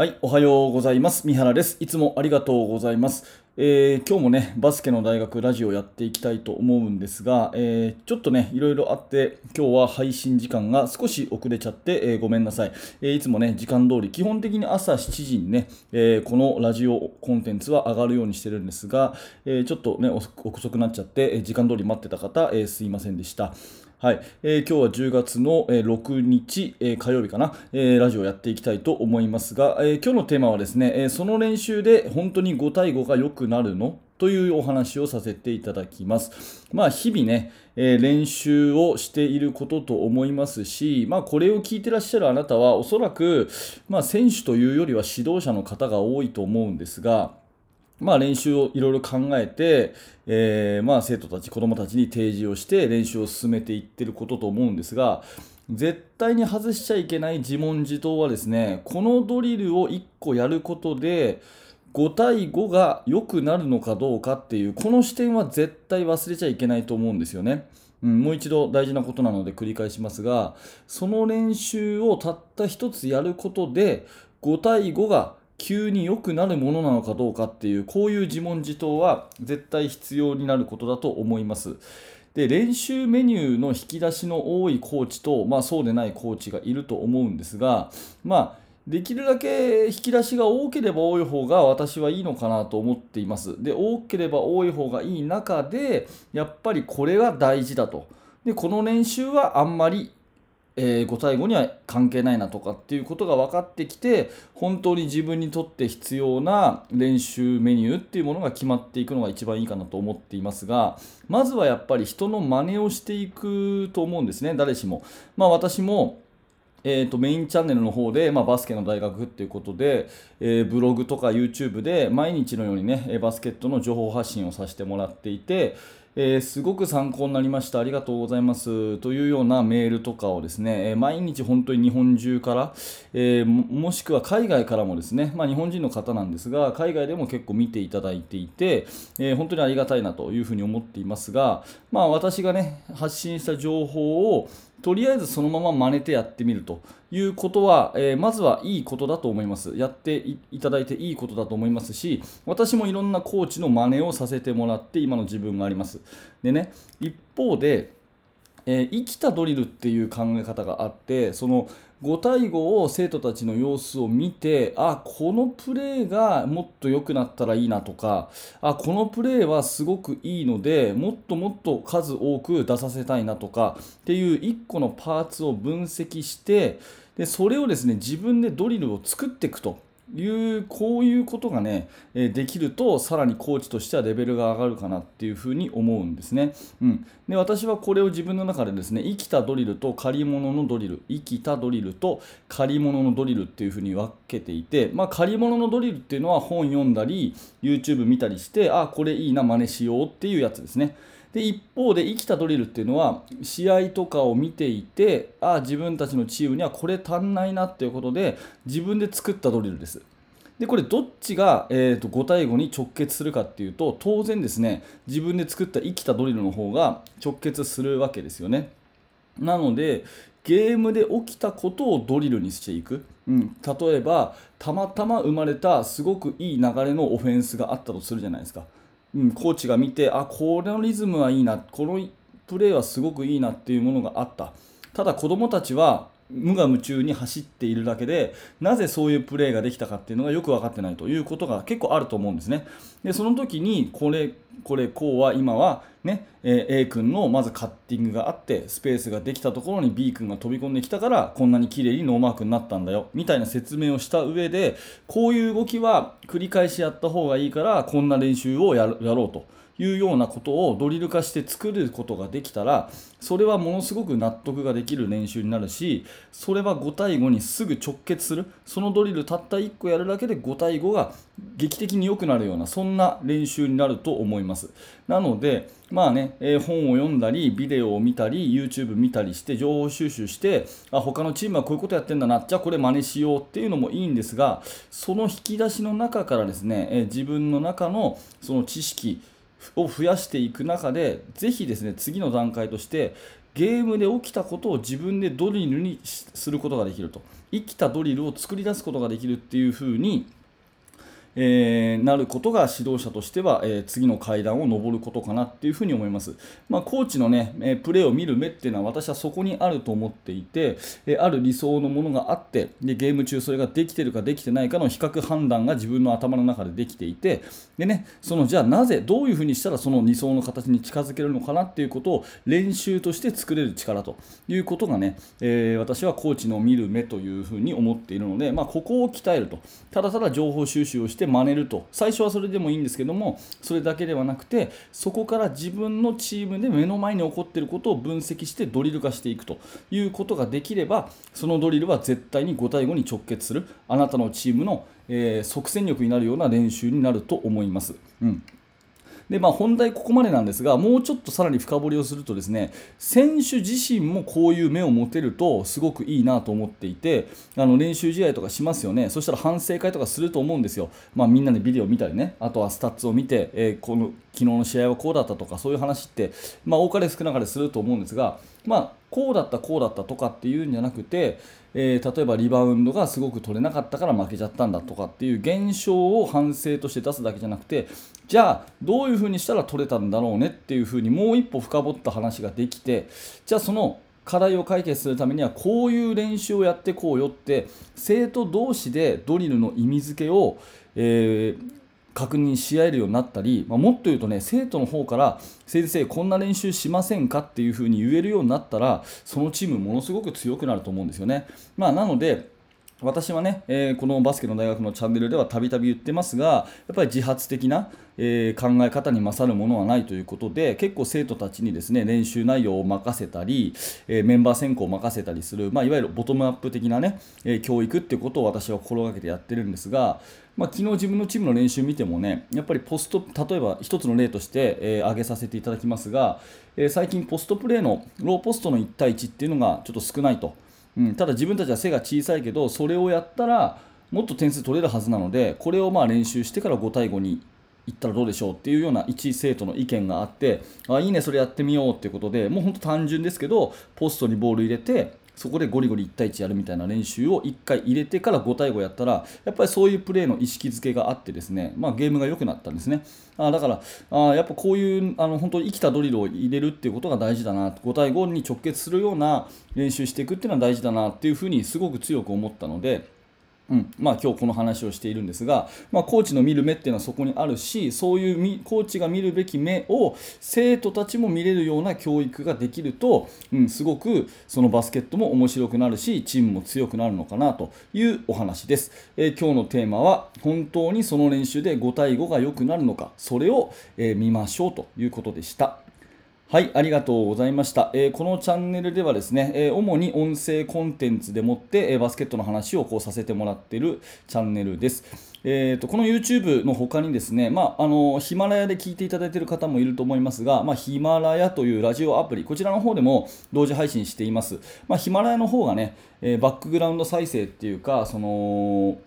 はい、おはようございます。三原です。いつもありがとうございます。えー今日もね、バスケの大学ラジオやっていきたいと思うんですが、えーちょっとね、いろいろあって、今日は配信時間が少し遅れちゃって、えーごめんなさい、えいつもね、時間通り、基本的に朝7時にね、えこのラジオコンテンツは上がるようにしてるんですが、えちょっとね、遅くなっちゃって、時間通り待ってた方、えーすいませんでした。はい、えー今日は10月の、え6日、えー火曜日かな、えーラジオやっていきたいと思いますが、えー今日のテーマはですね、えその練習で本当に5対5が良くなるの？というお話をさせていただきます。まあ、日々ね、えー練習をしていることと思いますし、まあ、これを聞いてらっしゃるあなたは、おそらく、まあ、選手というよりは指導者の方が多いと思うんですが、まあ、練習をいろいろ考えて、えーまあ、生徒たち、子どもたちに提示をして練習を進めていってることと思うんですが、絶対に外しちゃいけない自問自答はですね、このドリルを1個やることで、5対5が良くなるのかどうかっていう、この視点は絶対忘れちゃいけないと思うんですよね。うん、もう一度大事なことなので繰り返しますが、その練習をたった一つやることで、5対5が急に良くなるものなのかどうかっていう、こういう自問自答は絶対必要になることだと思います。で練習メニューの引き出しの多いコーチと、まあ、そうでないコーチがいると思うんですが、まあ、できるだけ引き出しが多ければ多い方が私はいいのかなと思っています。で多ければ多い方がいい中でやっぱりこれが大事だと。でこの練習はあんまりえー5対5には関係ないなとかっていうことが分かってきて本当に自分にとって必要な練習メニューっていうものが決まっていくのが一番いいかなと思っていますがまずはやっぱり人の真似をしていくと思うんですね誰しも。まあ、私もえー、とメインチャンネルの方で、まあ、バスケの大学っていうことで、えーブログとか YouTube で毎日のようにねバスケットの情報発信をさせてもらっていて、えーすごく参考になりました。ありがとうございます。というようなメールとかをですね、えー毎日本当に日本中から、えーもしくは海外からもですね、まあ、日本人の方なんですが海外でも結構見ていただいていて、え本当にありがたいなというふうに思っていますが、まあ、私がね発信した情報をとりあえずそのまま真似てやってみるということは、えーまずはいいことだと思います。やっていただいていいことだと思いますし、私もいろんなコーチの真似をさせてもらって今の自分があります。でね、一方で、えー生きたドリルっていう考え方があってその5対5を生徒たちの様子を見てあこのプレーがもっと良くなったらいいなとかあこのプレーはすごくいいのでもっともっと数多く出させたいなとかっていう1個のパーツを分析してでそれをですね自分でドリルを作っていくと。いうこういうことがね、えできるとさらにコーチとしてはレベルが上がるかなっていうふうに思うんですね、うん、で私はこれを自分の中でですね生きたドリルと借り物のドリル生きたドリルと借り物のドリルっていうふうに分けていて、まあ、借り物のドリルっていうのは本読んだり YouTube 見たりしてあこれいいな真似しようっていうやつですね。で一方で生きたドリルっていうのは試合とかを見ていてああ自分たちのチームにはこれ足んないなっていうことで自分で作ったドリルです。でこれどっちが、えー、と5対5に直結するかっていうと当然ですね自分で作った生きたドリルの方が直結するわけですよね。なのでゲームで起きたことをドリルにしていく、うん、例えばたまたま生まれたすごくいい流れのオフェンスがあったとするじゃないですか。うん、コーチが見てあこのリズムはいいなこのプレーはすごくいいなっていうものがあった。ただ子どもたちは無我夢中に走っているだけでなぜそういうプレーができたかっていうのがよく分かってないということが結構あると思うんですね。でその時にこれこれこうは今はね、A 君のまずカッティングがあってスペースができたところに B 君が飛び込んできたからこんなに綺麗にノーマークになったんだよみたいな説明をした上でこういう動きは繰り返しやった方がいいからこんな練習をやろうというようなことをドリル化して作ることができたらそれはものすごく納得ができる練習になるしそれは5対5にすぐ直結する。そのドリルたった1個やるだけで5対5が劇的に良くなるようなそんな練習になると思います。なのでまあね、えー本を読んだりビデオを見たり YouTube 見たりして情報収集してあ他のチームはこういうことやってんだなじゃあこれ真似しようっていうのもいいんですがその引き出しの中からですね、えー自分の中のその知識を増やしていく中でぜひですね次の段階としてゲームで起きたことを自分でドリルにすることができると。生きたドリルを作り出すことができるっていうふうにえー、なることが指導者としては、えー、次の階段を上ることかなっていうふに思います。まあ、コーチのね、えプレーを見る目っていうのは私はそこにあると思っていて、えある理想のものがあってで、ゲーム中それができてるかできてないかの比較判断が自分の頭の中でできていて、でね、そのじゃあなぜ、どういうふうにしたらその理想の形に近づけるのかなっていうことを練習として作れる力ということがね、えー、私はコーチの見る目というふうに思っているので、まあ、ここを鍛えると、ただただ情報収集をして真似ると。最初はそれでもいいんですけどもそれだけではなくてそこから自分のチームで目の前に起こっていることを分析してドリル化していくと。いうことができればそのドリルは絶対に5対5に直結するあなたのチームの、えー、即戦力になるような練習になると思います。うん。で、まあ、本題ここまでなんですが、もうちょっとさらに深掘りをするとですね、選手自身もこういう目を持てるとすごくいいなと思っていて、あの練習試合とかしますよね。そしたら反省会とかすると思うんですよ。まあ、みんなでビデオ見たりね、あとはスタッツを見て、えー、この昨日の試合はこうだったとか、そういう話って、まあ、多かれ少なかれすると思うんですが、まあ、こうだったこうだったとかっていうんじゃなくて、えー、例えばリバウンドがすごく取れなかったから負けちゃったんだとかっていう現象を反省として出すだけじゃなくてじゃあどういうふうにしたら取れたんだろうねっていうふうにもう一歩深掘った話ができてじゃあその課題を解決するためにはこういう練習をやってこうよって生徒同士でドリルの意味付けを、えー、確認し合えるようになったり、まあ、もっと言うとね生徒の方から先生こんな練習しませんか？っていうふうに言えるようになったらそのチームものすごく強くなると思うんですよね。まあ、なので私はね、えー、このバスケの大学のチャンネルではたびたび言ってますが、やっぱり自発的な、えー、考え方に勝るものはないということで、結構生徒たちにですね練習内容を任せたり、えー、メンバー選考を任せたりする、まあ、いわゆるボトムアップ的なね、え教育っていうことを私は心がけてやってるんですが、まあ、昨日自分のチームの練習見てもね、やっぱりポスト、例えば1つの例として、え、挙げさせていただきますが、え最近ポストプレーのローポストの1対1っていうのがちょっと少ないと。うん、ただ自分たちは背が小さいけどそれをやったらもっと点数取れるはずなのでこれをまあ練習してから5対5にいったらどうでしょうっていうような一生徒の意見があってあいいねそれやってみようっていうことでもう本当単純ですけどポストにボール入れてそこでゴリゴリ1対1やるみたいな練習を1回入れてから5対5やったらやっぱりそういうプレーの意識づけがあってですね、まあ、ゲームが良くなったんですねあだからあやっぱこういうあの本当に生きたドリルを入れるっていうことが大事だな5対5に直結するような練習していくっていうのは大事だなっていうふうにすごく強く思ったので。うんまあ、今日この話をしているんですが、まあ、コーチの見る目っていうのはそこにあるしそういうコーチが見るべき目を生徒たちも見れるような教育ができると、うん、すごくそのバスケットも面白くなるしチームも強くなるのかなというお話です、えー、今日のテーマは本当にその練習で5対5が良くなるのかそれを、えー、見ましょうということでした。はい、ありがとうございました。えー、このチャンネルではですね、えー、主に音声コンテンツでもって、えー、バスケットの話をこうさせてもらっているチャンネルです。えーと、この YouTube の他にですね、まあ、あのヒマラヤで聞いていただいている方もいると思いますが、まあ、ヒマラヤというラジオアプリ、こちらの方でも同時配信しています。まあ、ヒマラヤの方がね、えバックグラウンド再生っていうか、その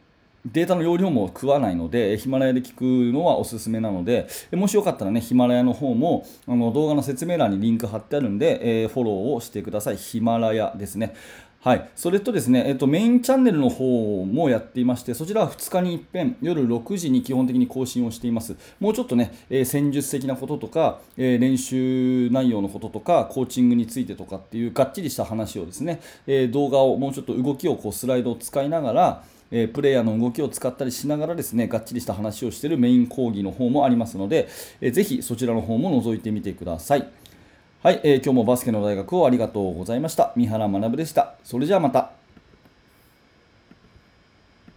データの容量も食わないので、ヒマラヤで聞くのはおすすめなので、もしよかったらね、ヒマラヤの方もあの動画の説明欄にリンク貼ってあるんで、えー、フォローをしてください。ヒマラヤですね。はい、それとですね、えっと、メインチャンネルの方もやっていまして、そちらは2日に一遍、夜6時に基本的に更新をしています。もうちょっとね、えー、戦術的なこととか、えー、練習内容のこととか、コーチングについてとかっていうがっちりした話をですね、えー、動画をもうちょっと動きをこうスライドを使いながら、えプレイヤーの動きを使ったりしながらですねがっちりした話をしているメイン講義の方もありますので、えー、ぜひそちらの方も覗いてみてください。はい、えー、今日もバスケの大学をありがとうございました。三原学でした。それじゃあまた。